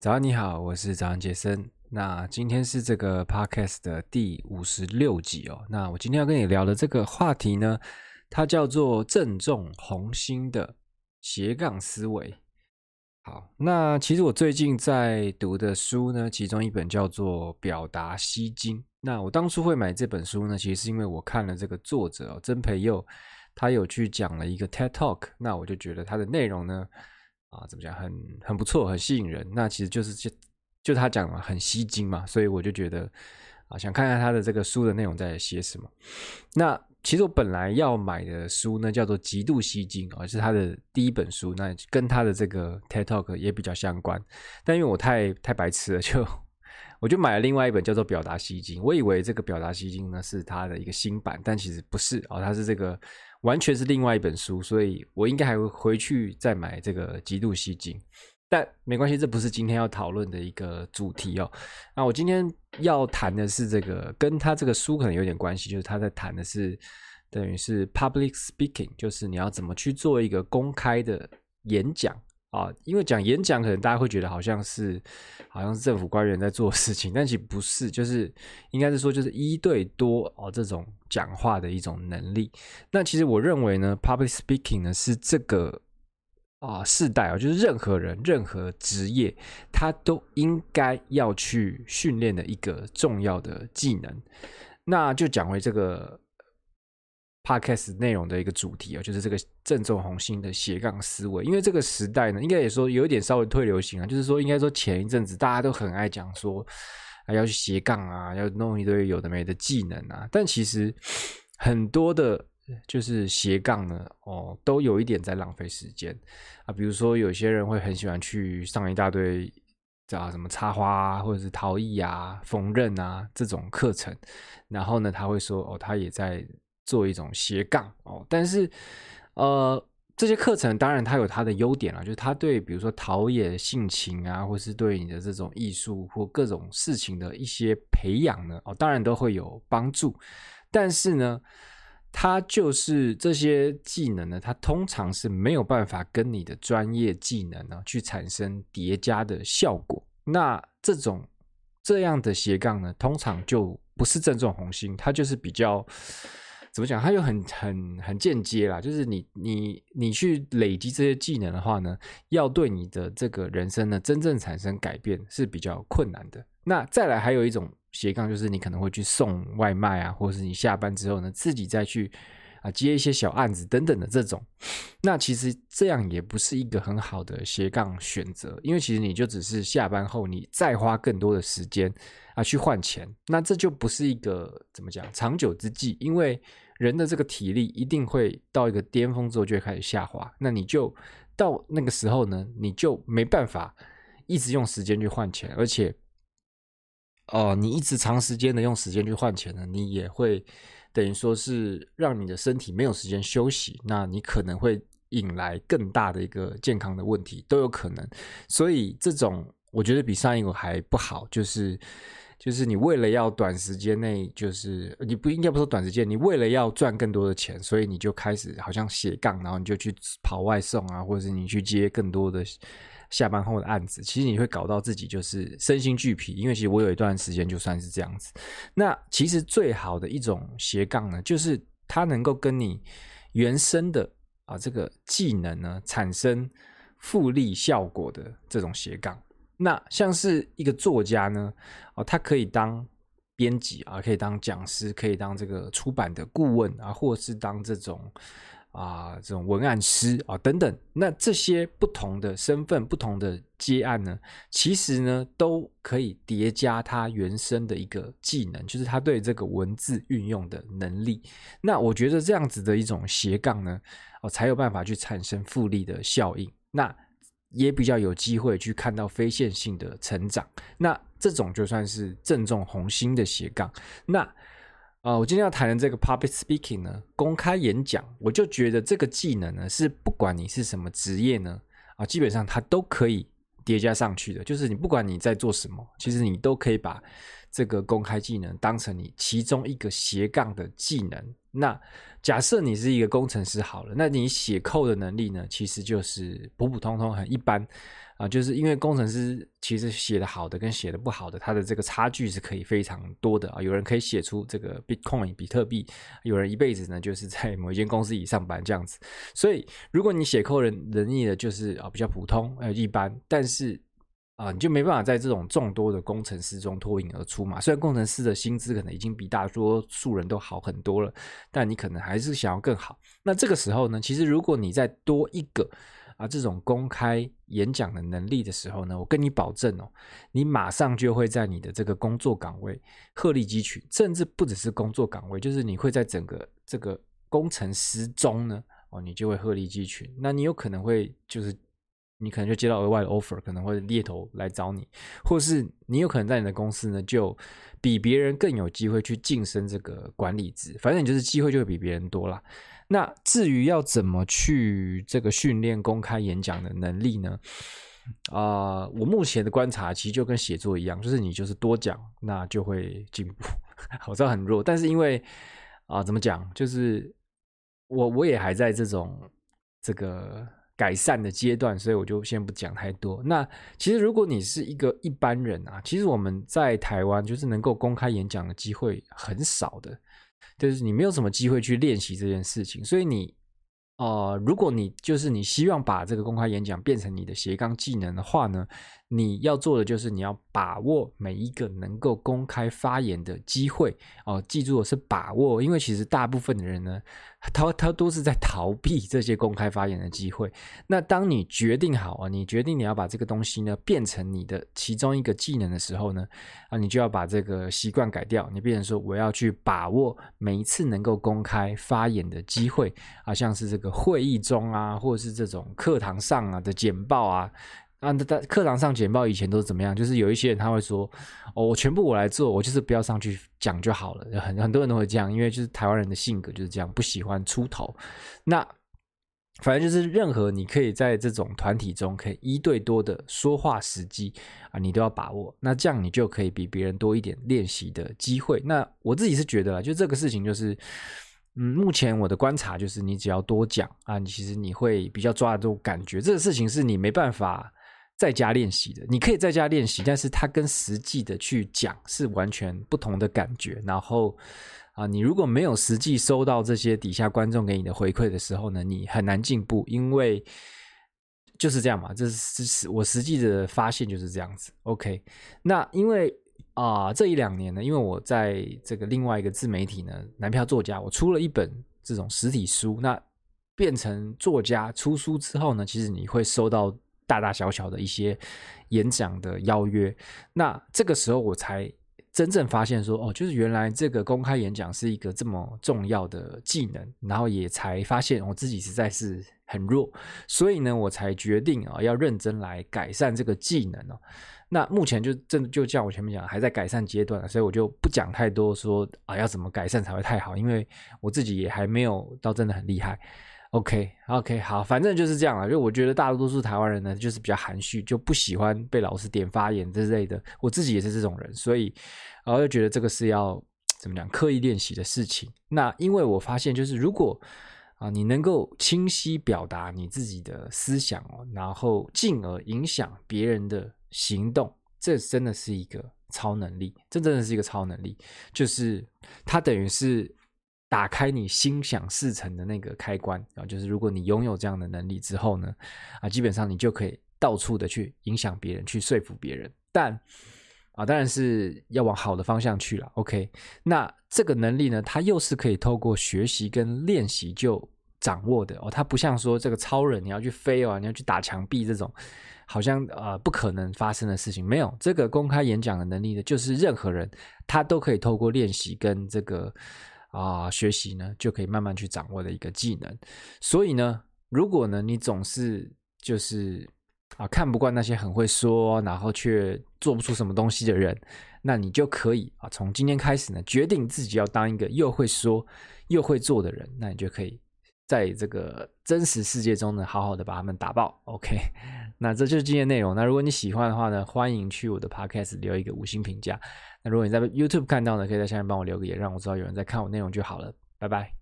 早安，你好，我是早安杰森。那今天是这个 podcast 的第五十六集哦。那我今天要跟你聊的这个话题呢，它叫做正中红心的斜杠思维。好，那其实我最近在读的书呢，其中一本叫做《表达吸睛》。那我当初会买这本书呢，其实是因为我看了这个作者哦，曾培佑，他有去讲了一个 TED Talk，那我就觉得他的内容呢。啊，怎么讲？很很不错，很吸引人。那其实就是就就他讲了很吸睛嘛，所以我就觉得啊，想看看他的这个书的内容在写什么。那其实我本来要买的书呢，叫做《极度吸睛》啊，是他的第一本书，那跟他的这个 TED Talk 也比较相关。但因为我太太白痴了，就我就买了另外一本叫做《表达吸睛》。我以为这个《表达吸睛》呢是他的一个新版，但其实不是啊，它是这个。完全是另外一本书，所以我应该还会回去再买这个极度吸睛，但没关系，这不是今天要讨论的一个主题哦。那我今天要谈的是这个，跟他这个书可能有点关系，就是他在谈的是等于是 public speaking，就是你要怎么去做一个公开的演讲。啊，因为讲演讲，可能大家会觉得好像是，好像是政府官员在做事情，但其实不是，就是应该是说，就是一对多哦，这种讲话的一种能力。那其实我认为呢，public speaking 呢是这个啊世代啊，就是任何人、任何职业，他都应该要去训练的一个重要的技能。那就讲回这个。Podcast 内容的一个主题啊，就是这个正中红心的斜杠思维。因为这个时代呢，应该也说有一点稍微退流行啊，就是说应该说前一阵子大家都很爱讲说要去斜杠啊，要弄一堆有的没的技能啊。但其实很多的，就是斜杠呢，哦，都有一点在浪费时间啊。比如说有些人会很喜欢去上一大堆叫什么插花啊，或者是陶艺啊、缝纫啊这种课程，然后呢，他会说哦，他也在。做一种斜杠哦，但是呃，这些课程当然它有它的优点啊，就是它对比如说陶冶性情啊，或是对你的这种艺术或各种事情的一些培养呢，哦，当然都会有帮助。但是呢，它就是这些技能呢，它通常是没有办法跟你的专业技能呢去产生叠加的效果。那这种这样的斜杠呢，通常就不是正中红心，它就是比较。怎么讲？它就很很很间接啦，就是你你你去累积这些技能的话呢，要对你的这个人生呢真正产生改变是比较困难的。那再来还有一种斜杠，就是你可能会去送外卖啊，或者是你下班之后呢自己再去啊接一些小案子等等的这种。那其实这样也不是一个很好的斜杠选择，因为其实你就只是下班后你再花更多的时间。啊，去换钱，那这就不是一个怎么讲长久之计，因为人的这个体力一定会到一个巅峰之后就会开始下滑，那你就到那个时候呢，你就没办法一直用时间去换钱，而且，哦、你一直长时间的用时间去换钱呢，你也会等于说是让你的身体没有时间休息，那你可能会引来更大的一个健康的问题都有可能，所以这种。我觉得比上一个还不好，就是就是你为了要短时间内，就是你不应该不说短时间，你为了要赚更多的钱，所以你就开始好像斜杠，然后你就去跑外送啊，或者是你去接更多的下班后的案子，其实你会搞到自己就是身心俱疲。因为其实我有一段时间就算是这样子。那其实最好的一种斜杠呢，就是它能够跟你原生的啊这个技能呢产生复利效果的这种斜杠。那像是一个作家呢，哦，他可以当编辑啊，可以当讲师，可以当这个出版的顾问啊，或是当这种啊这种文案师啊等等。那这些不同的身份、不同的接案呢，其实呢都可以叠加他原生的一个技能，就是他对这个文字运用的能力。那我觉得这样子的一种斜杠呢，哦，才有办法去产生复利的效应。那也比较有机会去看到非线性的成长，那这种就算是正中红心的斜杠。那啊、我今天要谈的这个 public speaking 呢，公开演讲，我就觉得这个技能呢，是不管你是什么职业呢，啊，基本上它都可以叠加上去的。就是你不管你在做什么，其实你都可以把这个公开技能当成你其中一个斜杠的技能。那假设你是一个工程师好了，那你写扣的能力呢，其实就是普普通通很一般啊，就是因为工程师其实写的好的跟写的不好的，他的这个差距是可以非常多的啊。有人可以写出这个 Bitcoin 比特币，有人一辈子呢就是在某一间公司里上班这样子。所以如果你写扣人能力的，就是啊比较普通呃一般，但是啊你就没办法在这种众多的工程师中脱颖而出嘛。虽然工程师的薪资可能已经比大多数人都好很多了，但你可能还是想要更好。那这个时候呢，其实如果你再多一个。啊，这种公开演讲的能力的时候呢，我跟你保证哦，你马上就会在你的这个工作岗位鹤立鸡群，甚至不只是工作岗位，就是你会在整个这个工程师中呢，哦，你就会鹤立鸡群。那你有可能会就是你可能就接到额外的 offer，可能会猎头来找你，或是你有可能在你的公司呢，就比别人更有机会去晋升这个管理职，反正你就是机会就会比别人多啦。那至于要怎么去这个训练公开演讲的能力呢？啊、我目前的观察其实就跟写作一样，就是你就是多讲，那就会进步。我知道很弱，但是因为啊、怎么讲，就是我我也还在这种这个改善的阶段，所以我就先不讲太多。那其实如果你是一个一般人啊，其实我们在台湾就是能够公开演讲的机会很少的。就是你没有什么机会去练习这件事情，所以你，呃，如果你就是你希望把这个公开演讲变成你的斜杠技能的话呢，你要做的就是你要把握每一个能够公开发言的机会哦、记住是把握，因为其实大部分的人呢，他他都是在逃避这些公开发言的机会。那当你决定好啊，你决定你要把这个东西呢变成你的其中一个技能的时候呢，啊，你就要把这个习惯改掉，你变成说我要去把握每一次能够公开发言的机会啊，像是这个会议中啊，或者是这种课堂上啊的简报啊。啊，在课堂上简报以前都是怎么样？就是有一些人他会说：“哦，我全部我来做，我就是不要上去讲就好了。”很很多人都会这样，因为就是台湾人的性格就是这样，不喜欢出头。那反正就是任何你可以在这种团体中可以一对多的说话时机啊，你都要把握。那这样你就可以比别人多一点练习的机会。那我自己是觉得啊，就这个事情就是，嗯，目前我的观察就是，你只要多讲啊，你其实你会比较抓得住感觉。这个事情是你没办法。在家练习的，你可以在家练习，但是它跟实际的去讲是完全不同的感觉。然后啊，你如果没有实际收到这些底下观众给你的回馈的时候呢，你很难进步，因为就是这样嘛。这是是我实际的发现就是这样子。OK，那因为啊这一两年呢，因为我在这个另外一个自媒体呢，男票作家，我出了一本这种实体书。那变成作家出书之后呢，其实你会收到。大大小小的一些演讲的邀约，那这个时候我才真正发现说，哦，就是原来这个公开演讲是一个这么重要的技能，然后也才发现我自己实在是很弱，所以呢，我才决定啊，要认真来改善这个技能哦。那目前就真的就像我前面讲，还在改善阶段，所以我就不讲太多说啊，要怎么改善才会太好，因为我自己也还没有到真的很厉害。OK，OK，、好，反正就是这样了。就我觉得大多数台湾人呢，就是比较含蓄，就不喜欢被老师点发言之类的。我自己也是这种人，所以，然后又觉得这个是要怎么讲，刻意练习的事情。那因为我发现，就是如果啊，你能够清晰表达你自己的思想哦，然后进而影响别人的行动，这真的是一个超能力。这真的是一个超能力，就是它等于是。打开你心想事成的那个开关啊，就是如果你拥有这样的能力之后呢，啊，基本上你就可以到处的去影响别人，去说服别人。但啊，当然是要往好的方向去了。OK，那这个能力呢，它又是可以透过学习跟练习就掌握的哦。它不像说这个超人，你要去飞哦，你要去打墙壁这种，好像呃不可能发生的事情。没有这个公开演讲的能力呢，就是任何人他都可以透过练习跟这个。啊，学习呢就可以慢慢去掌握的一个技能。所以呢，如果呢你总是就是啊看不惯那些很会说，然后却做不出什么东西的人，那你就可以啊从今天开始呢，决定自己要当一个又会说又会做的人。那你就可以在这个真实世界中呢，好好的把他们打爆。OK，那这就是今天内容。那如果你喜欢的话呢，欢迎去我的 Podcast 留一个五星评价。那如果你在 YouTube 看到呢，可以在下面帮我留个言，让我知道有人在看我内容就好了。拜拜。